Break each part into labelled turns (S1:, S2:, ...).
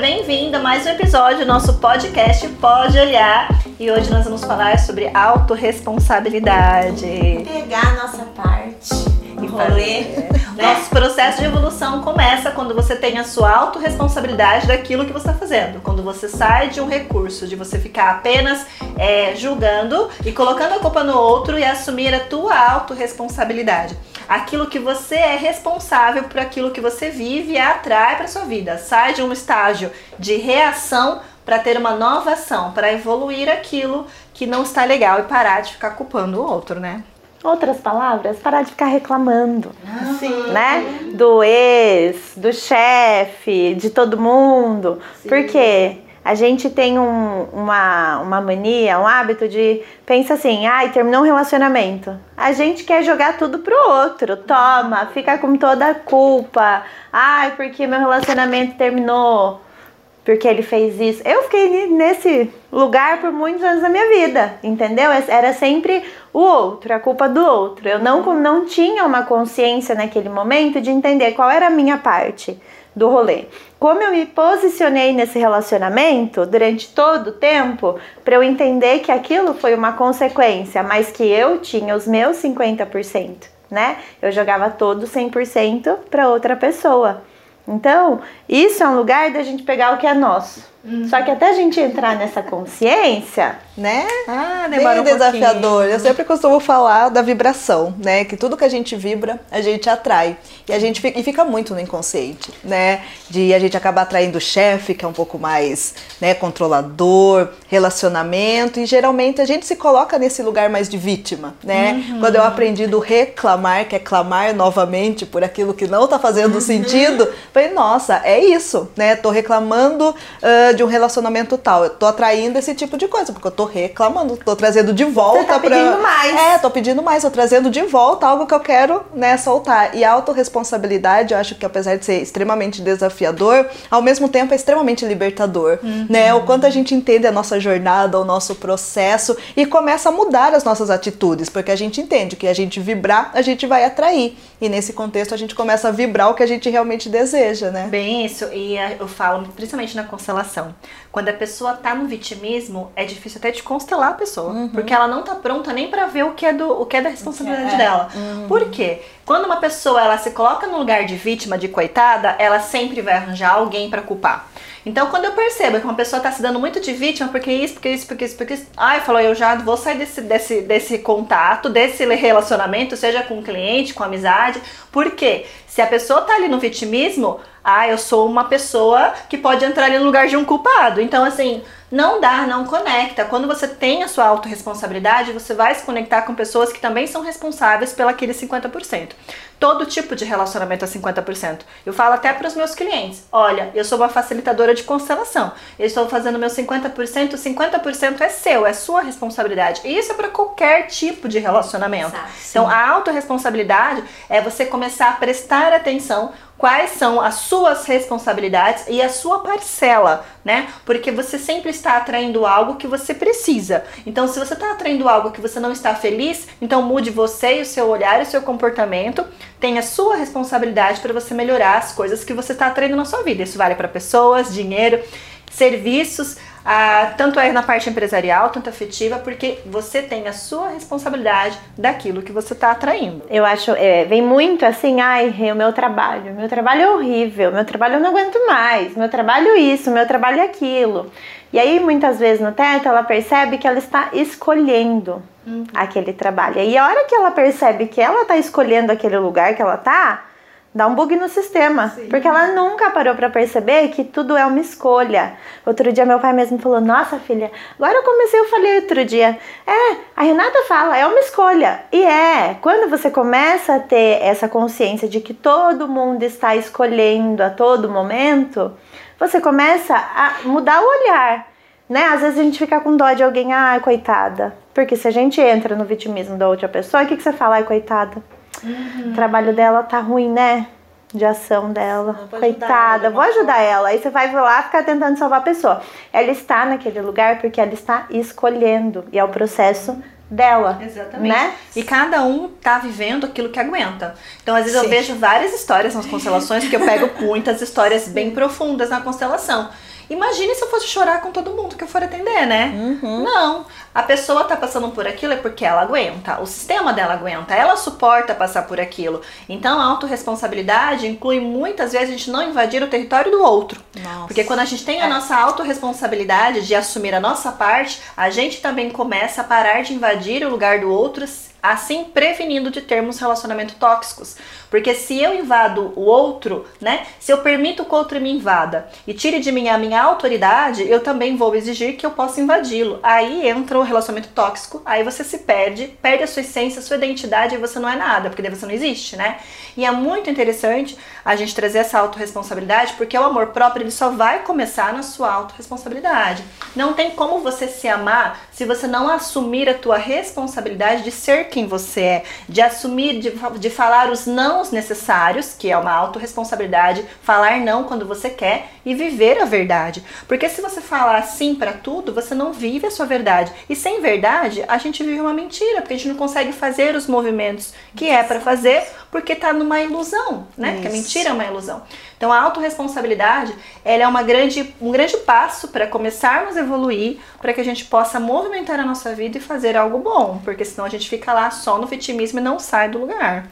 S1: bem-vindo a mais um episódio do nosso podcast Pode Olhar. E hoje nós vamos falar sobre autorresponsabilidade.
S2: Pegar a nossa parte. E rolê.
S1: Né? Nosso processo de evolução começa quando você tem a sua autorresponsabilidade daquilo que você está fazendo. Quando você sai de um recurso, de você ficar apenas é, julgando e colocando a culpa no outro e assumir a tua autorresponsabilidade aquilo que você é responsável por aquilo que você vive e atrai para sua vida. Sai de um estágio de reação para ter uma nova ação, para evoluir aquilo que não está legal e parar de ficar culpando o outro, né?
S3: Outras palavras, parar de ficar reclamando, Sim. né? Do ex, do chefe, de todo mundo. Sim. Por quê? a gente tem um, uma, uma mania, um hábito de pensa assim, ai, terminou um relacionamento. A gente quer jogar tudo pro outro, toma, fica com toda a culpa. Ai, porque meu relacionamento terminou, porque ele fez isso. Eu fiquei nesse lugar por muitos anos da minha vida, entendeu? Era sempre o outro, a culpa do outro. Eu não, não tinha uma consciência naquele momento de entender qual era a minha parte do rolê. Como eu me posicionei nesse relacionamento durante todo o tempo, para eu entender que aquilo foi uma consequência, mas que eu tinha os meus 50%, né? Eu jogava todo 100% para outra pessoa. Então, isso é um lugar da gente pegar o que é nosso. Uhum. Só que até a gente entrar nessa consciência, né?
S2: Ah, demora Bem um desafiador. Eu sempre costumo falar da vibração, né? Que tudo que a gente vibra, a gente atrai. E a gente fica, e fica muito no inconsciente, né? De a gente acabar atraindo o chefe, que é um pouco mais, né, controlador, relacionamento, e geralmente a gente se coloca nesse lugar mais de vítima, né? Uhum. Quando eu aprendi do reclamar, que é clamar novamente por aquilo que não tá fazendo uhum. sentido, falei, nossa, é isso, né? Tô reclamando uh, de um relacionamento tal. Eu tô atraindo esse tipo de coisa, porque eu tô reclamando, tô trazendo de volta Você
S3: tá
S2: pra...
S3: pedindo mais.
S2: É, tô pedindo mais, tô trazendo de volta algo que eu quero, né, soltar. E a autorresponsabilidade, eu acho que apesar de ser extremamente desafiador, ao mesmo tempo é extremamente libertador, uhum. né? O quanto a gente entende a nossa jornada, o nosso processo e começa a mudar as nossas atitudes, porque a gente entende que a gente vibrar, a gente vai atrair. E nesse contexto a gente começa a vibrar o que a gente realmente deseja, né?
S1: Bem isso, e eu falo principalmente na constelação quando a pessoa tá no vitimismo, é difícil até de constelar a pessoa, uhum. porque ela não tá pronta nem para ver o que é do o que é da responsabilidade é. dela. Uhum. Por quê? Quando uma pessoa ela se coloca no lugar de vítima, de coitada, ela sempre vai arranjar alguém para culpar. Então, quando eu percebo que uma pessoa tá se dando muito de vítima, porque isso, porque isso, porque isso, porque isso, ai, falou, eu já vou sair desse, desse, desse contato, desse relacionamento, seja com cliente, com amizade. Por quê? Se a pessoa tá ali no vitimismo, ah, eu sou uma pessoa que pode entrar ali no lugar de um culpado. Então, assim, não dá, não conecta. Quando você tem a sua autorresponsabilidade, você vai se conectar com pessoas que também são responsáveis pelaquele 50%. Todo tipo de relacionamento é 50%. Eu falo até para os meus clientes: olha, eu sou uma facilitadora de constelação. Eu estou fazendo meu 50%, 50% é seu, é sua responsabilidade. E isso é para qualquer tipo de relacionamento. Exato, então, a autorresponsabilidade é você começar a prestar atenção quais são as suas responsabilidades e a sua parcela, né? Porque você sempre está atraindo algo que você precisa. Então, se você está atraindo algo que você não está feliz, então mude você e o seu olhar e o seu comportamento. Tenha sua responsabilidade para você melhorar as coisas que você está atraindo na sua vida. Isso vale para pessoas, dinheiro, serviços. Ah, tanto é na parte empresarial, tanto afetiva, porque você tem a sua responsabilidade daquilo que você está atraindo.
S3: Eu acho, é, vem muito assim, ai, o meu trabalho, meu trabalho é horrível, meu trabalho eu não aguento mais, meu trabalho isso, meu trabalho aquilo. E aí, muitas vezes no teto, ela percebe que ela está escolhendo uhum. aquele trabalho. E a hora que ela percebe que ela está escolhendo aquele lugar que ela está, dá um bug no sistema, Sim. porque ela nunca parou para perceber que tudo é uma escolha. Outro dia meu pai mesmo falou: "Nossa, filha, agora eu comecei, eu falei outro dia, é, a Renata fala, é uma escolha". E é, quando você começa a ter essa consciência de que todo mundo está escolhendo a todo momento, você começa a mudar o olhar. Né? Às vezes a gente fica com dó de alguém, ah, coitada. Porque se a gente entra no vitimismo da outra pessoa, o que, que você fala? Ai, coitada Uhum. O trabalho dela tá ruim, né? De ação dela. Coitada, ela, vou ajudar ela. Aí você vai lá ficar tentando salvar a pessoa. Ela está naquele lugar porque ela está escolhendo. E é o processo dela. Exatamente. Né?
S1: E cada um tá vivendo aquilo que aguenta. Então, às vezes, Sim. eu vejo várias histórias nas constelações, que eu pego muitas histórias bem profundas na constelação. Imagine se eu fosse chorar com todo mundo que eu for atender, né?
S2: Uhum.
S1: Não. A pessoa tá passando por aquilo é porque ela aguenta, o sistema dela aguenta, ela suporta passar por aquilo. Então a autorresponsabilidade inclui muitas vezes a gente não invadir o território do outro.
S2: Nossa.
S1: Porque quando a gente tem a
S3: É.
S1: nossa autorresponsabilidade de assumir a nossa parte, a gente também começa a parar de invadir o lugar do outro, assim prevenindo de termos relacionamentos tóxicos. Porque se eu invado o outro, né? Se eu permito que o outro me invada e tire de mim a minha autoridade, eu também vou exigir que eu possa invadi-lo. Aí entra o relacionamento tóxico, aí você se perde, perde a sua essência, a sua identidade e você não é nada, porque daí você não existe, né? E é muito interessante a gente trazer essa autorresponsabilidade, porque o amor próprio ele só vai começar na sua autorresponsabilidade. Não tem como você se amar se você não assumir a tua responsabilidade de ser quem você é, de assumir, de, de falar os nãos necessários, que é uma autorresponsabilidade, falar não quando você quer e viver a verdade. Porque se você falar sim para tudo, você não vive a sua verdade. E sem verdade, a gente vive uma mentira, porque a gente não consegue fazer os movimentos que é para fazer, porque tá numa ilusão, né? Porque a
S2: Isso.
S1: mentira é uma ilusão. Então a autorresponsabilidade, ela é uma grande, um grande passo para começarmos a evoluir, para que a gente possa movimentar a nossa vida e fazer algo bom, porque senão a gente fica lá só no vitimismo e não sai do lugar.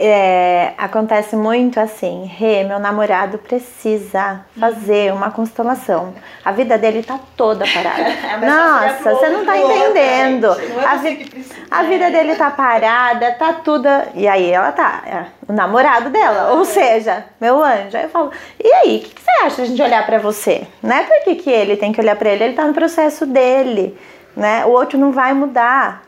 S3: É, acontece muito assim, Rê, meu namorado precisa fazer uma constelação. A vida dele tá toda parada.
S1: É,
S3: Nossa,
S1: pro
S3: você não tá entendendo.
S1: gente. Não é
S3: A, vi- a vida dele tá parada, tá tudo. E aí ela tá, é, o namorado dela, ou seja, meu anjo. Aí eu falo, e aí, o que, que você acha de a gente olhar pra você? Não é porque que ele tem que olhar pra ele, ele tá no processo dele, né? O outro não vai mudar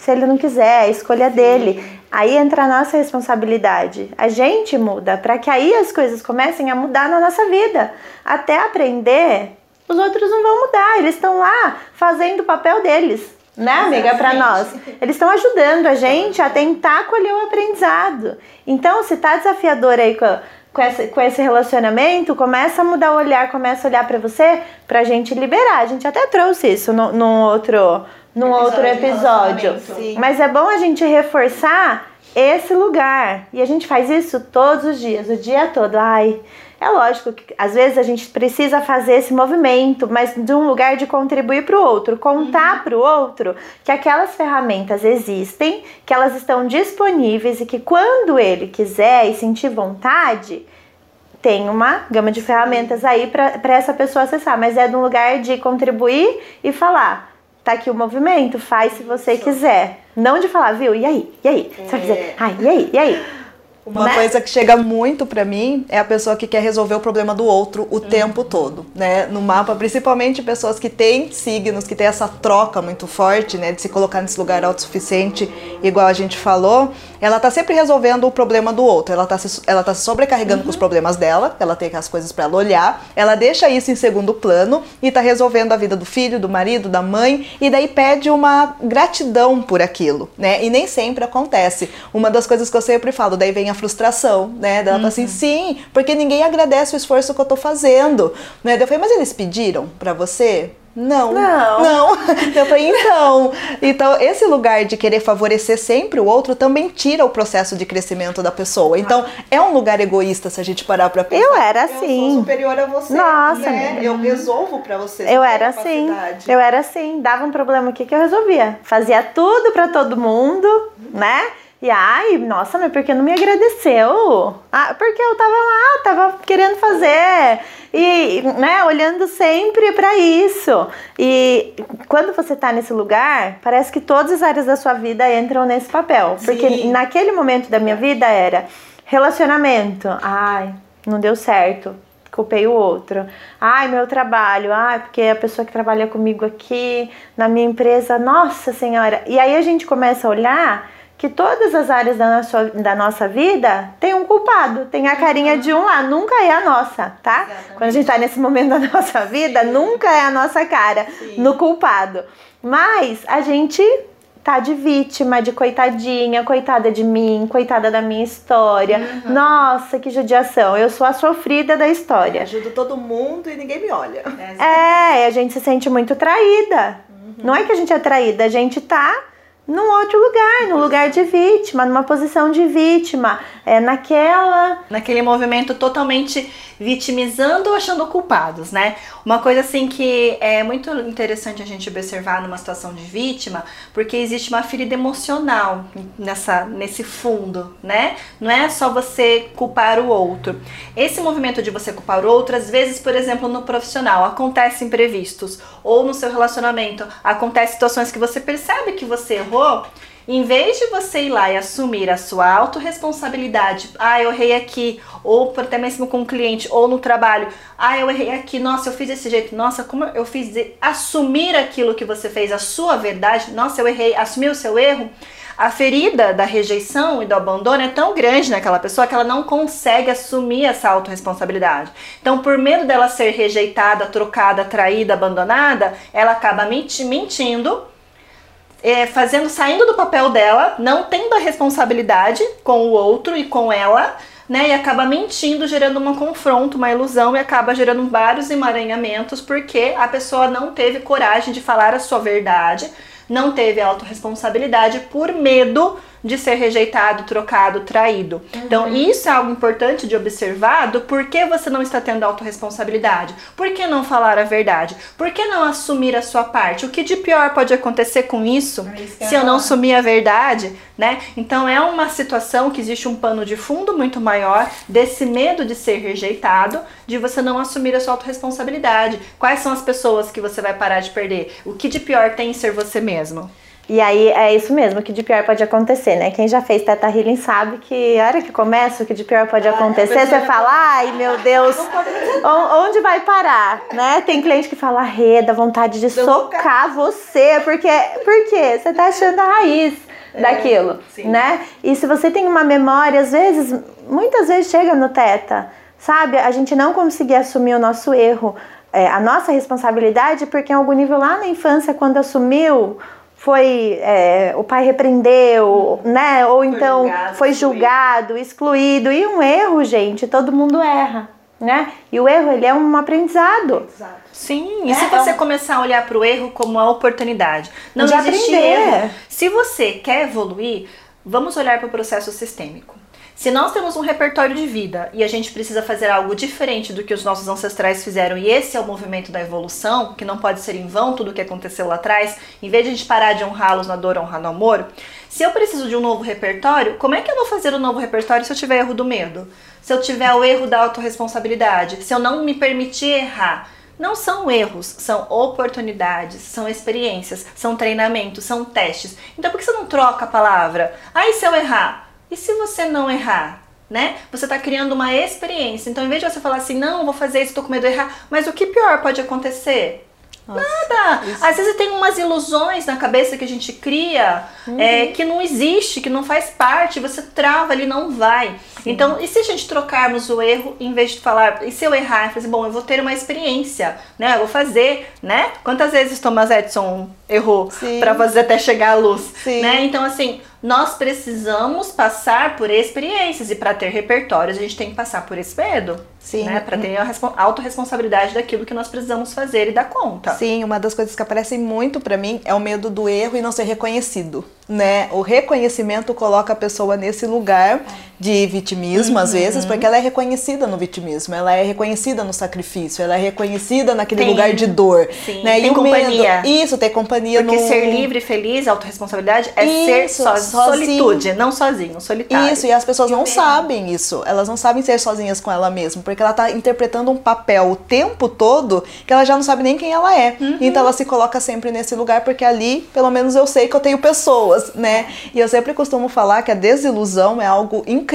S3: se ele não quiser, é a escolha dele. Aí entra a nossa responsabilidade. A gente muda para que aí as coisas comecem a mudar na nossa vida. Até aprender, os outros não vão mudar. Eles estão lá fazendo o papel deles, né, amiga, para nós. Eles estão ajudando a gente a tentar colher o aprendizado. Então, se tá desafiador aí com com esse, com esse relacionamento, começa a mudar o olhar, começa a olhar para você pra gente liberar. A gente até trouxe isso no, num outro, num
S1: Episódio
S3: outro episódio. Mas é bom a gente reforçar esse lugar. E a gente faz isso todos os dias, o dia todo. Ai, é lógico que às vezes a gente precisa fazer esse movimento, mas de um lugar de contribuir para o outro, contar para o outro que aquelas ferramentas existem, que elas estão disponíveis e que quando ele quiser e sentir vontade, tem uma gama de ferramentas aí para essa pessoa acessar, mas é de um lugar de contribuir e falar. Tá aqui o movimento, faz se você quiser. Não de falar, viu? E aí? E aí? Você vai dizer, ai, e aí? E aí?
S2: Uma
S3: Né?
S2: coisa que chega muito pra mim é a pessoa que quer resolver o problema do outro o tempo todo, né? No mapa, principalmente pessoas que têm signos, que têm essa troca muito forte, né? De se colocar nesse lugar autossuficiente, igual a gente falou, ela tá sempre resolvendo o problema do outro. Ela tá se, ela tá se sobrecarregando com os problemas dela, ela tem as coisas pra ela olhar, ela deixa isso em segundo plano e tá resolvendo a vida do filho, do marido, da mãe, e daí pede uma gratidão por aquilo, né? E nem sempre acontece. Uma das coisas que eu sempre falo, daí vem a frustração, né? Dela tá assim, sim, porque ninguém agradece o esforço que eu tô fazendo, né? Daí eu falei, mas eles pediram pra você? Não.
S3: Não.
S2: Não. Eu falei, então. Então, esse lugar de querer favorecer sempre o outro também tira o processo de crescimento da pessoa. Então, é um lugar egoísta se a gente parar pra pensar.
S3: Eu era
S2: Eu sou
S3: assim.
S2: superior a você.
S3: Nossa,
S2: né? Eu resolvo pra você.
S3: Eu era assim. Eu era assim. Dava um problema aqui que eu resolvia. Fazia tudo pra todo mundo, né? E ai, nossa, mas por que não me agradeceu? Ah, porque eu tava lá, tava querendo fazer. E, né, olhando sempre pra isso. E quando você tá nesse lugar, parece que todas as áreas da sua vida entram nesse papel. Porque
S2: Sim.
S3: naquele momento da minha vida era relacionamento. Ai, não deu certo culpei o outro. Ai, meu trabalho, ai, porque a pessoa que trabalha comigo aqui na minha empresa, nossa senhora. E aí a gente começa a olhar que todas as áreas da nossa, da nossa vida tem um culpado, tem a carinha de um lá, nunca é a nossa, tá?
S1: Exatamente.
S3: Quando a gente tá nesse momento da nossa vida, nunca é a nossa cara no culpado. Mas a gente tá de vítima, de coitadinha, coitada de mim, coitada da minha história. Nossa, que judiação. Eu sou a sofrida da história.
S2: Ajudo todo mundo e ninguém me olha.
S3: É, e a gente se sente muito traída. Não é que a gente é traída, a gente tá num outro lugar, no lugar de vítima, numa posição de vítima, é naquela.
S1: Naquele movimento totalmente vitimizando ou achando culpados, né? Uma coisa assim que é muito interessante a gente observar numa situação de vítima, porque existe uma ferida emocional nessa, nesse fundo, né? Não é só você culpar o outro. Esse movimento de você culpar o outro, às vezes, por exemplo, no profissional, acontece imprevistos, ou no seu relacionamento, acontece situações que você percebe que você errou em vez de você ir lá e assumir a sua autorresponsabilidade, ah, eu errei aqui, ou até mesmo com o cliente, ou no trabalho, ah, eu errei aqui, nossa, eu fiz desse jeito, nossa, como eu fiz, assumir aquilo que você fez, a sua verdade, nossa, eu errei, assumir o seu erro, a ferida da rejeição e do abandono é tão grande naquela pessoa que ela não consegue assumir essa autorresponsabilidade. Então, por medo dela ser rejeitada, trocada, traída, abandonada, ela acaba mentindo é, fazendo, saindo do papel dela, não tendo a responsabilidade com o outro e com ela, né? E acaba mentindo, gerando um confronto, uma ilusão e acaba gerando vários emaranhamentos porque a pessoa não teve coragem de falar a sua verdade, não teve autorresponsabilidade por medo de ser rejeitado, trocado, traído. Uhum. Então, isso é algo importante de observar do porquê você não está tendo autorresponsabilidade. Por que não falar a verdade? Por que não assumir a sua parte? O que de pior pode acontecer com isso é se eu não assumir a verdade, né? Então, é uma situação que existe um pano de fundo muito maior desse medo de ser rejeitado, de você não assumir a sua autorresponsabilidade. Quais são as pessoas que você vai parar de perder? O que de pior tem em ser você mesmo?
S3: E aí é isso mesmo, que de pior pode acontecer, né? Quem já fez Teta Healing sabe que a hora que começa, o que de pior pode ah, acontecer, você fala, ai meu Deus, onde vai parar, né? Tem cliente que fala, Rê, dá vontade de socar você, porque, porque você tá achando a raiz é, daquilo, né? E se você tem uma memória, às vezes, muitas vezes chega no Teta, sabe? A gente não conseguir assumir o nosso erro, é, a nossa responsabilidade, porque em algum nível lá na infância, quando assumiu foi é, o pai repreendeu, né? Ou foi então julgado, foi julgado, excluído. E um erro, gente, todo mundo erra, né? E o erro ele é um aprendizado.
S1: Exato. Sim, e é, se você é um... começar a olhar para o erro como uma oportunidade, não de existe aprender. erro. Se você quer evoluir, vamos olhar para o processo sistêmico. Se nós temos um repertório de vida e a gente precisa fazer algo diferente do que os nossos ancestrais fizeram, e esse é o movimento da evolução, que não pode ser em vão tudo o que aconteceu lá atrás, em vez de a gente parar de honrá-los na dor, honrar no amor, se eu preciso de um novo repertório, como é que eu vou fazer o um novo repertório se eu tiver erro do medo? Se eu tiver o erro da autorresponsabilidade? Se eu não me permitir errar? não são erros, são oportunidades, são experiências, são treinamentos, são testes. Então por que você não troca a palavra? Aí se eu errar, e se você não errar? Né? Você está criando uma experiência. Então, em vez de você falar assim, não, vou fazer isso, tô com medo de errar, mas o que pior pode acontecer? Nossa, Nada! Isso. Às vezes tem umas ilusões na cabeça que a gente cria uhum. é, que não existe, que não faz parte, você trava ali, não vai. Sim. Então, e se a gente trocarmos o erro, em vez de falar, e se eu errar, fazer, assim, bom, eu vou ter uma experiência, né? Eu vou fazer, né? Quantas vezes Thomas Edison errou para fazer até chegar à luz, Sim. né? Então, assim, nós precisamos passar por experiências e para ter repertórios a gente tem que passar por esse medo. Sim. Né? Para ter a autorresponsabilidade daquilo que nós precisamos fazer e dar conta.
S2: Sim, uma das coisas que aparecem muito para mim é o medo do erro e não ser reconhecido né? O reconhecimento coloca a pessoa nesse lugar de vitimismo, uhum. às vezes, porque ela é reconhecida no vitimismo, ela é reconhecida no sacrifício, ela é reconhecida naquele tem, lugar de dor.
S1: Sim,
S2: né?
S1: Tem e companhia.
S2: Medo, isso, ter companhia
S1: Porque no... ser livre, feliz, autorresponsabilidade é isso, ser so, solitude, não sozinho, solitário.
S2: Isso, e as pessoas não sabem isso. Elas não sabem ser sozinhas com ela mesma, porque ela está interpretando um papel o tempo todo que ela já não sabe nem quem ela é. Uhum. Então ela se coloca sempre nesse lugar, porque ali, pelo menos eu sei que eu tenho pessoas pessoas, né? E eu sempre costumo falar que a desilusão é algo incrível,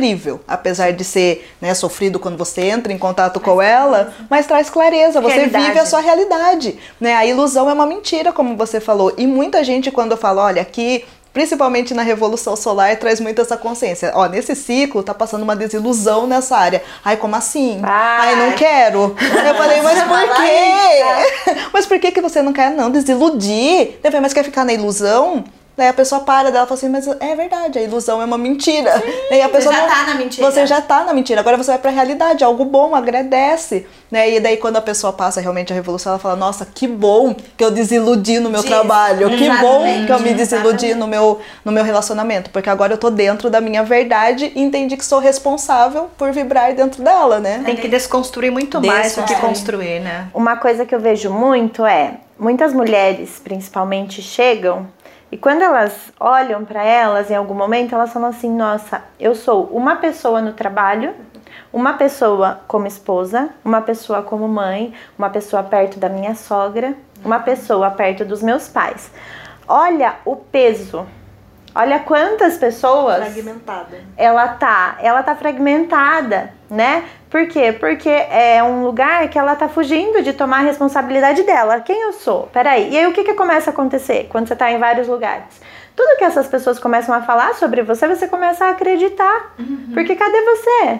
S2: apesar de ser né, sofrido quando você entra em contato com ela, mas traz clareza, você realidade. vive a sua realidade, né? A ilusão é uma mentira, como você falou, e muita gente quando fala, olha, aqui principalmente na Revolução Solar, traz muito essa consciência. Ó, nesse ciclo tá passando uma desilusão nessa área. Ai, como assim? Ai, Ai não quero. Eu falei, mas por quê? mas por que, que você não quer, não, desiludir? Mas quer ficar na ilusão? Daí a pessoa para dela e fala assim, mas é verdade, a ilusão é uma mentira. Sim, e a pessoa
S1: você já
S2: não,
S1: tá na mentira.
S2: Você já tá na mentira. Agora você vai pra realidade, algo bom, agradece. Né? E daí quando a pessoa passa realmente a revolução, ela fala, nossa, que bom que eu desiludi no meu Diz, trabalho. Que bom que eu me desiludi no meu, no meu relacionamento. Porque agora eu tô dentro da minha verdade e entendi que sou responsável por vibrar dentro dela, né?
S1: Tem que desconstruir muito mais do que construir, né?
S3: Uma coisa que eu vejo muito é, muitas mulheres, principalmente, chegam e quando elas olham para elas em algum momento, elas falam assim: nossa, eu sou uma pessoa no trabalho, uma pessoa como esposa, uma pessoa como mãe, uma pessoa perto da minha sogra, uma pessoa perto dos meus pais. Olha o peso Olha quantas pessoas.
S1: Fragmentada.
S3: Ela tá, ela tá fragmentada, né? Por quê? Porque é um lugar que ela tá fugindo de tomar a responsabilidade dela. Quem eu sou? Peraí. E aí o que que começa a acontecer quando você tá em vários lugares? Tudo que essas pessoas começam a falar sobre você, você começa a acreditar. Uhum. Porque cadê você?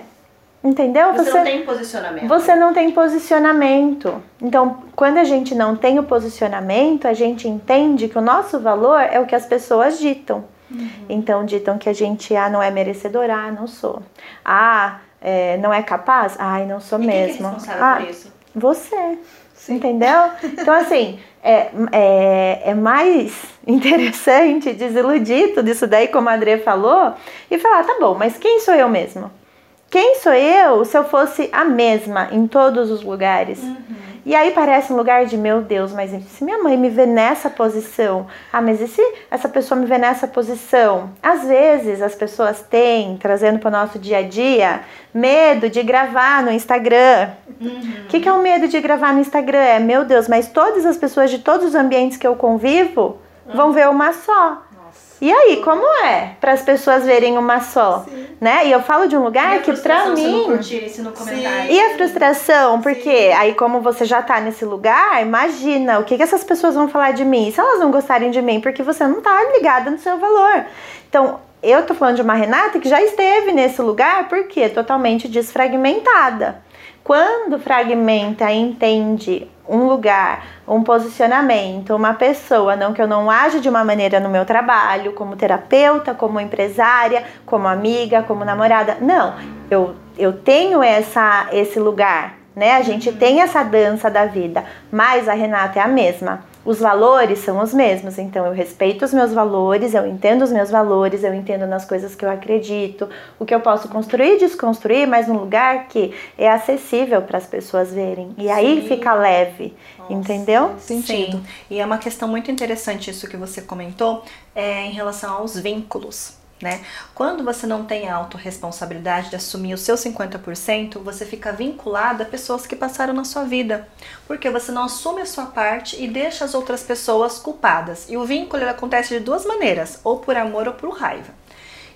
S3: Entendeu?
S1: Você, você, não tem posicionamento.
S3: Você não tem posicionamento. Então, quando a gente não tem o posicionamento, a gente entende que o nosso valor é o que as pessoas ditam. Uhum. Então ditam que a gente ah, não é merecedora, ah, não sou. Ah, é, não é capaz? Ai, não sou
S1: e
S3: mesmo.
S1: Quem é responsável ah, por isso?
S3: Você. Sim. Entendeu? Então, assim, é, é, é, mais interessante desiludir tudo isso daí, como a André falou, e falar: tá bom, mas quem sou eu mesmo? Quem sou eu se eu fosse a mesma em todos os lugares? Uhum. E aí parece um lugar de, meu Deus, mas se minha mãe me vê nessa posição? Ah, mas e se essa pessoa me vê nessa posição? Às vezes as pessoas têm, trazendo para o nosso dia a dia, medo de gravar no Instagram. O uhum. que, que é o medo de gravar no Instagram? É, meu Deus, mas todas as pessoas de todos os ambientes que eu convivo vão ver uma só. E aí, como é para as pessoas verem uma só, Sim. né? E eu falo de um lugar que para mim E a frustração, porque aí como você já tá nesse lugar, imagina o que que essas pessoas vão falar de mim, se elas não gostarem de mim, porque você não tá ligada no seu valor. Então, eu tô falando de uma Renata que já esteve nesse lugar, porque totalmente desfragmentada. Quando fragmenta e entende um lugar, um posicionamento, uma pessoa, não que eu não age de uma maneira no meu trabalho, como terapeuta, como empresária, como amiga, como namorada. Não, eu, eu tenho essa, esse lugar, né? A gente tem essa dança da vida, mas a Renata é a mesma os valores são os mesmos. Então eu respeito os meus valores, eu entendo os meus valores, eu entendo nas coisas que eu acredito, o que eu posso construir e desconstruir, mas num lugar que é acessível para as pessoas verem. E aí Sim. fica leve, Nossa, entendeu?
S1: Sentido. Sim. E é uma questão muito interessante isso que você comentou é, em relação aos vínculos. Né? Quando você não tem a autorresponsabilidade de assumir o seu 50%, você fica vinculado a pessoas que passaram na sua vida, porque você não assume a sua parte e deixa as outras pessoas culpadas. E o vínculo acontece de duas maneiras, ou por amor ou por raiva.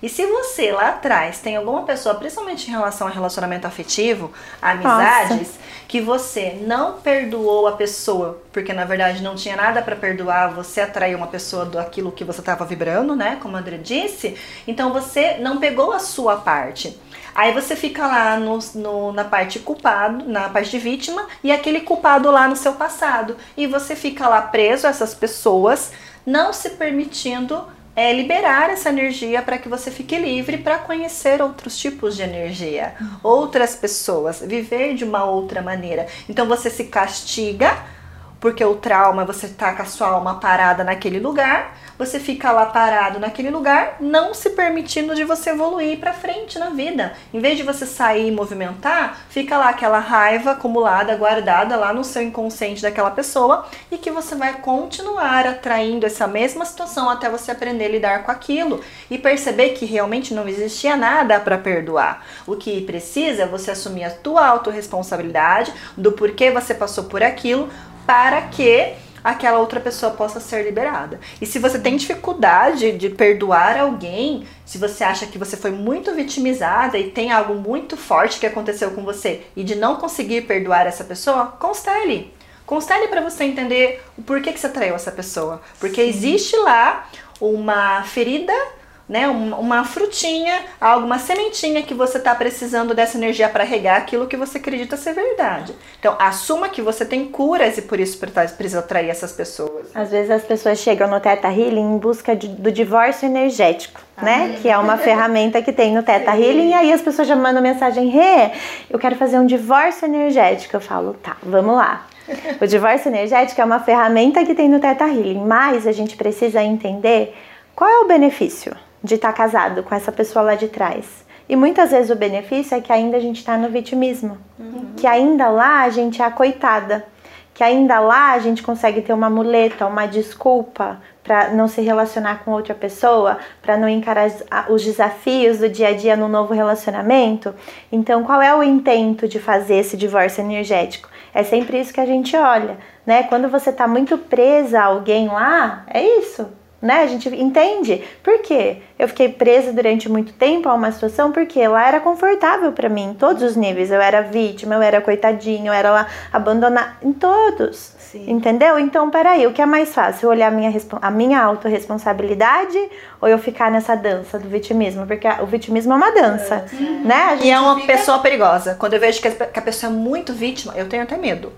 S1: E se você lá atrás tem alguma pessoa, principalmente em relação a relacionamento afetivo, amizades, Nossa. Que você não perdoou a pessoa, porque na verdade não tinha nada para perdoar, você atraiu uma pessoa do aquilo que você estava vibrando, né? Como a André disse, então você não pegou a sua parte. Aí você fica lá no, no, na parte culpado, na parte de vítima, e aquele culpado lá no seu passado. E você fica lá preso a essas pessoas, não se permitindo é liberar essa energia para que você fique livre para conhecer outros tipos de energia, outras pessoas, viver de uma outra maneira. Então você se castiga porque o trauma você tá com a sua alma parada naquele lugar, você fica lá parado naquele lugar, não se permitindo de você evoluir para frente na vida. Em vez de você sair e movimentar, fica lá aquela raiva acumulada, guardada lá no seu inconsciente daquela pessoa e que você vai continuar atraindo essa mesma situação até você aprender a lidar com aquilo e perceber que realmente não existia nada para perdoar. O que precisa é você assumir a tua autorresponsabilidade do porquê você passou por aquilo para que aquela outra pessoa possa ser liberada. E se você tem dificuldade de perdoar alguém, se você acha que você foi muito vitimizada e tem algo muito forte que aconteceu com você e de não conseguir perdoar essa pessoa, constele. Constele para você entender o porquê que você traiu essa pessoa. Porque Sim. existe lá uma ferida né, uma frutinha, alguma sementinha que você está precisando dessa energia para regar aquilo que você acredita ser verdade. Então, assuma que você tem curas e por isso precisa atrair essas pessoas.
S3: Às vezes as pessoas chegam no Teta Healing em busca de, do divórcio energético, ah, né? É. Que é uma ferramenta que tem no Teta Sim. Healing e aí as pessoas já mandam mensagem: "Rê, eu quero fazer um divórcio energético". Eu falo: "Tá, vamos lá". O divórcio energético é uma ferramenta que tem no Teta Healing, mas a gente precisa entender qual é o benefício de estar tá casado com essa pessoa lá de trás. E muitas vezes o benefício é que ainda a gente está no vitimismo, uhum. que ainda lá a gente é a coitada, que ainda lá a gente consegue ter uma muleta, uma desculpa para não se relacionar com outra pessoa, para não encarar os desafios do dia a dia no novo relacionamento. Então, qual é o intento de fazer esse divórcio energético? É sempre isso que a gente olha, né? Quando você está muito presa a alguém lá, é isso né? A gente entende. Por quê? Eu fiquei presa durante muito tempo a uma situação porque lá era confortável para mim, em todos os níveis. Eu era vítima, eu era coitadinho, eu era lá abandonada, em todos. Sim. Entendeu? Então, peraí, o que é mais fácil? Olhar a minha, a minha autorresponsabilidade ou eu ficar nessa dança do vitimismo? Porque o vitimismo é uma dança, é. né?
S1: e é uma fica... pessoa perigosa. Quando eu vejo que a pessoa é muito vítima, eu tenho até medo.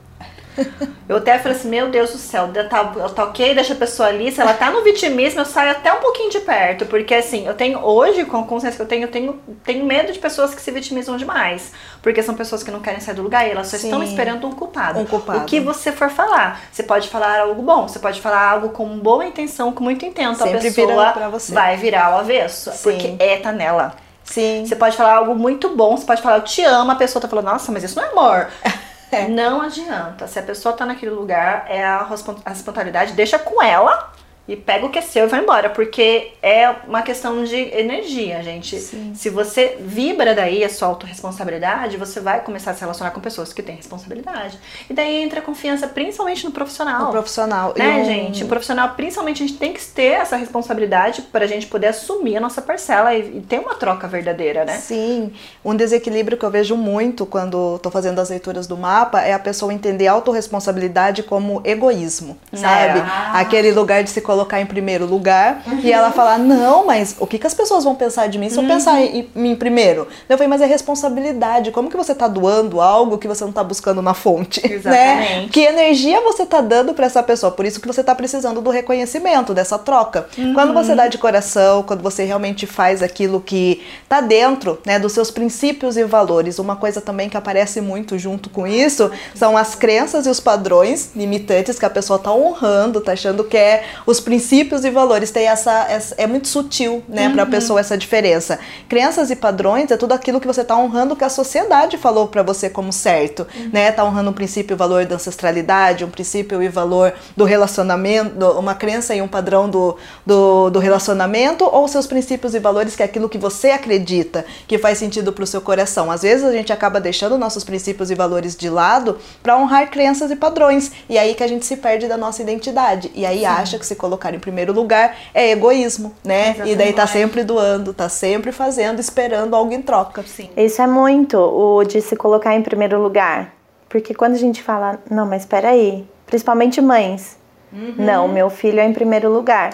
S1: Eu até falei assim, meu Deus do céu, tá, tá ok, deixa a pessoa ali, se ela tá no vitimismo, eu saio até um pouquinho de perto, porque assim, eu tenho, hoje, com a consciência que eu tenho, eu tenho, tenho medo de pessoas que se vitimizam demais, porque são pessoas que não querem sair do lugar e elas só Sim. estão esperando um culpado.
S2: um culpado.
S1: O que você for falar, você pode falar algo bom, você pode falar algo com boa intenção, com muito intento, Sempre a pessoa vai virar o avesso, Sim. porque é, tá nela.
S2: Sim.
S1: Você pode falar algo muito bom, você pode falar eu te amo, a pessoa tá falando, nossa, mas isso não é amor. É. Não adianta. Se a pessoa tá naquele lugar, é a, a responsabilidade, deixa com ela e pega o que é seu e vai embora, porque é uma questão de energia, gente. Sim. Se você vibra daí a sua autorresponsabilidade, você vai começar a se relacionar com pessoas que têm responsabilidade. E daí entra a confiança, principalmente no profissional.
S2: No profissional.
S1: Né, um... gente? O profissional, principalmente, a gente tem que ter essa responsabilidade para a gente poder assumir a nossa parcela e, e, ter uma troca verdadeira, né?
S2: Sim. Um desequilíbrio que eu vejo muito quando estou fazendo as leituras do mapa é a pessoa entender a autorresponsabilidade como egoísmo, sabe? É. Aquele lugar de se colocar em primeiro lugar uhum. e ela falar: não, mas o que, que as pessoas vão pensar de mim se eu uhum. pensar em, em mim primeiro? Eu falei, mas é responsabilidade. Como que você está doando algo que você não está buscando na fonte?
S1: Né? Exatamente.
S2: Né? Que energia você está dando para essa pessoa? Por isso que você está precisando do reconhecimento, dessa troca. Uhum. Quando você dá de coração, quando você realmente faz aquilo que está dentro né, dos seus princípios e valores, uma coisa também que aparece muito junto com isso são as crenças e os padrões limitantes que a pessoa está honrando, está achando que é os princípios e valores tem essa, essa é muito sutil, né, uhum. para a pessoa essa diferença. Crenças e padrões é tudo aquilo que você está honrando que a sociedade falou para você como certo, uhum. né? Tá honrando um princípio e valor da ancestralidade, um princípio e valor do relacionamento, uma crença e um padrão do, do, do relacionamento ou seus princípios e valores que é aquilo que você acredita que faz sentido para o seu coração. Às vezes a gente acaba deixando nossos princípios e valores de lado para honrar crenças e padrões e aí que a gente se perde da nossa identidade e aí Sim. acha que se colocar em primeiro lugar é egoísmo, né? Exatamente. E daí tá sempre doando, tá sempre fazendo, esperando algo em troca.
S3: Sim. Isso é muito o de se colocar em primeiro lugar. Porque quando a gente fala, não, mas espera aí, principalmente mães. Uhum. Não, meu filho é em primeiro lugar.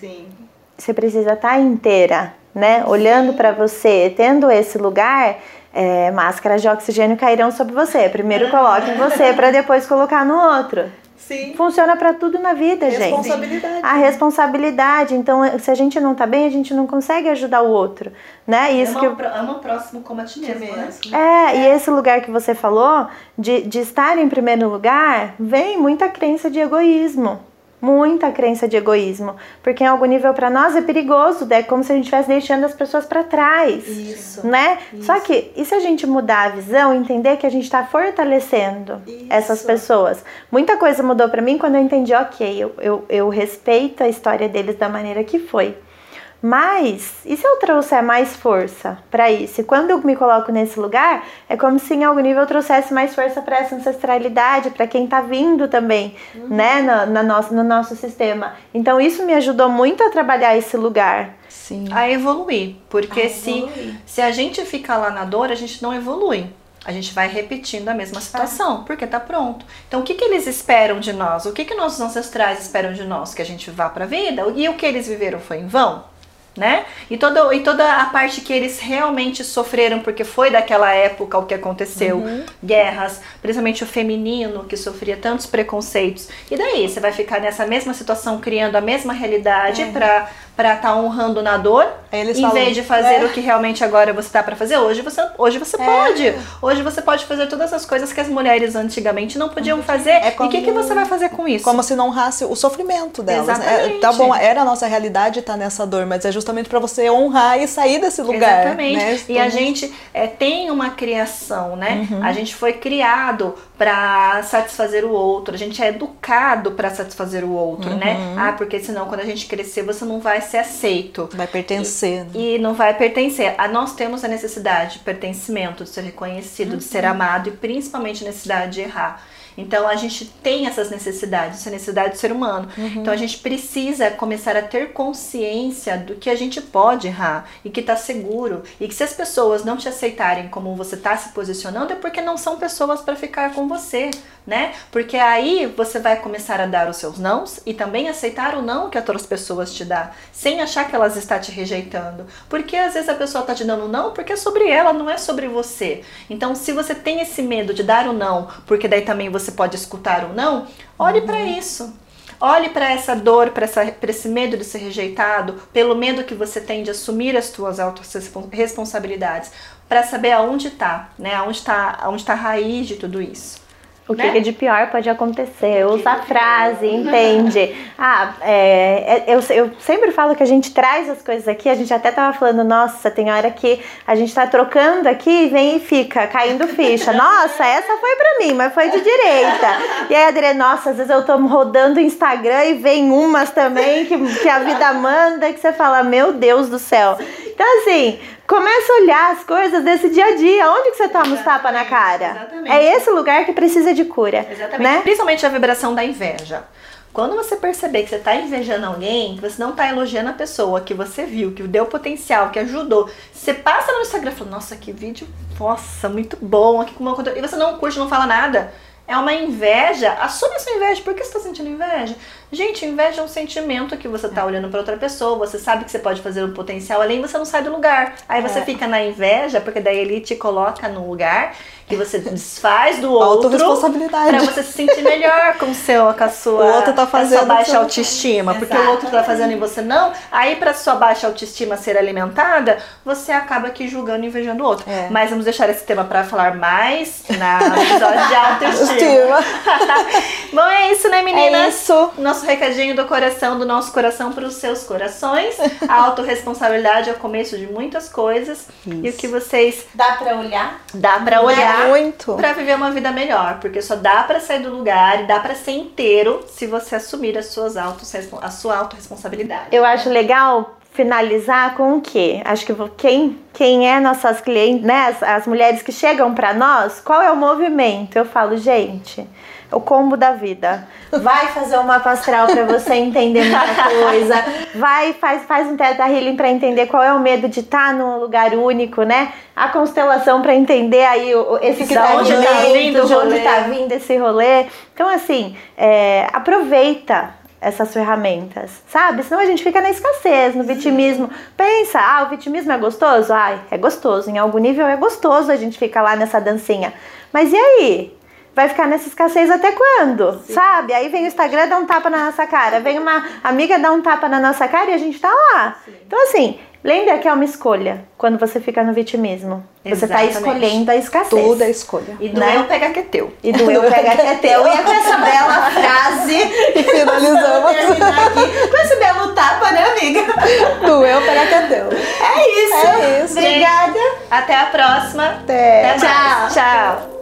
S1: Sim.
S3: Você precisa estar tá inteira, né? Olhando para você, tendo esse lugar, é, máscaras de oxigênio cairão sobre você. Primeiro coloque em você para depois colocar no outro.
S1: Sim.
S3: Funciona para tudo na vida,
S1: responsabilidade.
S3: gente. A responsabilidade. Então, se a gente não tá bem, a gente não consegue ajudar o outro, né?
S1: Isso ama, que ama o próximo como a ti mesmo, né?
S3: É, e esse lugar que você falou de, de estar em primeiro lugar, vem muita crença de egoísmo muita crença de egoísmo, porque em algum nível para nós é perigoso, é como se a gente estivesse deixando as pessoas para trás,
S1: isso,
S3: né?
S1: Isso.
S3: Só que e se a gente mudar a visão, entender que a gente está fortalecendo isso. essas pessoas? Muita coisa mudou para mim quando eu entendi, ok, eu, eu, eu respeito a história deles da maneira que foi. Mas, e se eu trouxer mais força para isso? E quando eu me coloco nesse lugar, é como se em algum nível eu trouxesse mais força para essa ancestralidade, para quem está vindo também, uhum. né, no, na nosso, no nosso sistema. Então, isso me ajudou muito a trabalhar esse lugar.
S1: Sim. A evoluir. Porque a se, se a gente fica lá na dor, a gente não evolui. A gente vai repetindo a mesma situação, ah. porque tá pronto. Então, o que, que eles esperam de nós? O que, que nossos ancestrais esperam de nós? Que a gente vá para a vida? E o que eles viveram foi em vão? Né? E toda, e toda a parte que eles realmente sofreram, porque foi daquela época o que aconteceu, uhum. guerras, principalmente o feminino que sofria tantos preconceitos. E daí você vai ficar nessa mesma situação, criando a mesma realidade é. para para estar tá honrando na dor, em falam, vez de fazer é. o que realmente agora você tá para fazer. Hoje você, hoje você é. pode. Hoje você pode fazer todas as coisas que as mulheres antigamente não podiam fazer. É como, e o que, que você vai fazer com isso?
S2: Como se não honrasse o sofrimento delas. Né? Exatamente. É, tá bom, era a nossa realidade estar tá nessa dor, mas é justamente para você honrar e sair desse lugar.
S1: Exatamente.
S2: Né?
S1: E a gente é, tem uma criação, né? Uhum. A gente foi criado para satisfazer o outro. A gente é educado para satisfazer o outro, né? uhum. né? Ah, porque senão quando a gente crescer você não vai ser aceito.
S2: Vai pertencer.
S1: E, né? e não vai pertencer. A, nós temos a necessidade de pertencimento, de ser reconhecido, uhum. de ser amado e principalmente a necessidade de errar. Então a gente tem essas necessidades, essa necessidade do ser humano. Uhum. Então a gente precisa começar a ter consciência do que a gente pode errar e que está seguro. E que se as pessoas não te aceitarem como você está se posicionando, é porque não são pessoas para ficar com você, né? Porque aí você vai começar a dar os seus nãos e também aceitar o não que outras pessoas te dão, sem achar que elas estão te rejeitando. Porque às vezes a pessoa está te dando um não porque é sobre ela, não é sobre você. Então se você tem esse medo de dar o não, porque daí também você pode escutar ou não, olhe uhum. para isso. Olhe para essa dor, para esse medo de ser rejeitado, pelo medo que você tem de assumir as suas responsabilidades, para saber aonde está, né? Aonde está, aonde está a raiz de tudo isso.
S3: O que, né? de pior pode acontecer? Usa a frase, entende? Ah, é, é, eu, eu sempre falo que a gente traz as coisas aqui, a gente até tava falando, nossa, tem hora que a gente tá trocando aqui e vem e fica caindo ficha. Nossa, essa foi pra mim, mas foi de direita. E aí, Adriana, nossa, às vezes eu tô rodando o Instagram e vem umas também que, que a vida manda, que você fala, meu Deus do céu. Então, assim, Começa a olhar as coisas desse dia a dia. Onde que você toma os tapas na cara? Exatamente. É esse lugar que precisa de cura. Exatamente. Né?
S1: Principalmente a vibração da inveja. Quando você perceber que você está invejando alguém, que você não está elogiando a pessoa, que você viu, que deu potencial, que ajudou, você passa no Instagram e fala, nossa, que vídeo, nossa, muito bom, aqui com uma e você não curte, não fala nada. É uma inveja, assume essa inveja. Por que você está sentindo inveja? Gente, inveja é um sentimento que você tá é. olhando para outra pessoa, você sabe que você pode fazer um potencial, além você não sai do lugar. Aí você é. fica na inveja, porque daí ele te coloca no lugar que você desfaz do outro para você se sentir melhor com o seu com a sua,
S2: o outro tá fazendo
S1: sua baixa autoestima, porque o outro tá fazendo e você não. Aí para sua baixa autoestima ser alimentada, você acaba aqui julgando e invejando o outro. É. Mas vamos deixar esse tema para falar mais na episódio de autoestima. Bom, é isso, né, meninas?
S2: É isso.
S1: Nosso nosso recadinho do coração, do nosso coração para os seus corações. A autorresponsabilidade é o começo de muitas coisas. Isso. E o que vocês.
S3: Dá para olhar?
S1: Dá para olhar. Muito. Para viver uma vida melhor. Porque só dá para sair do lugar e dá para ser inteiro se você assumir as suas autos, a sua autorresponsabilidade.
S3: Eu acho legal finalizar com o quê? Acho que quem, quem é nossas clientes, né, as, as mulheres que chegam para nós, qual é o movimento? Eu falo, gente, o combo da vida. Vai fazer uma pastral para você entender muita coisa. Vai, faz, faz um teta healing para entender qual é o medo de estar tá num lugar único, né? A constelação para entender aí o, esse que tá onde tá vindo, de onde tá vindo esse rolê. Então, assim, é, aproveita essas ferramentas, sabe? Senão a gente fica na escassez, no vitimismo. Pensa, ah, o vitimismo é gostoso? Ai, é gostoso. Em algum nível é gostoso a gente ficar lá nessa dancinha. Mas e aí? Vai ficar nessa escassez até quando? Sim. Sabe? Aí vem o Instagram dar um tapa na nossa cara, vem uma amiga dar um tapa na nossa cara e a gente tá lá. Sim. Então, assim, lembra que é uma escolha quando você fica no vitimismo. Você tá escolhendo a escassez.
S2: Tudo é escolha.
S1: E doeu né? pega que é teu.
S3: E doeu pega que é teu. E é com essa bela frase.
S2: E finalizamos.
S3: aqui, com esse belo tapa, né, amiga?
S2: Doeu pega que é teu.
S3: É isso.
S2: É isso.
S3: Obrigada.
S1: Até a próxima.
S2: Até.
S1: Até Tchau. Tchau.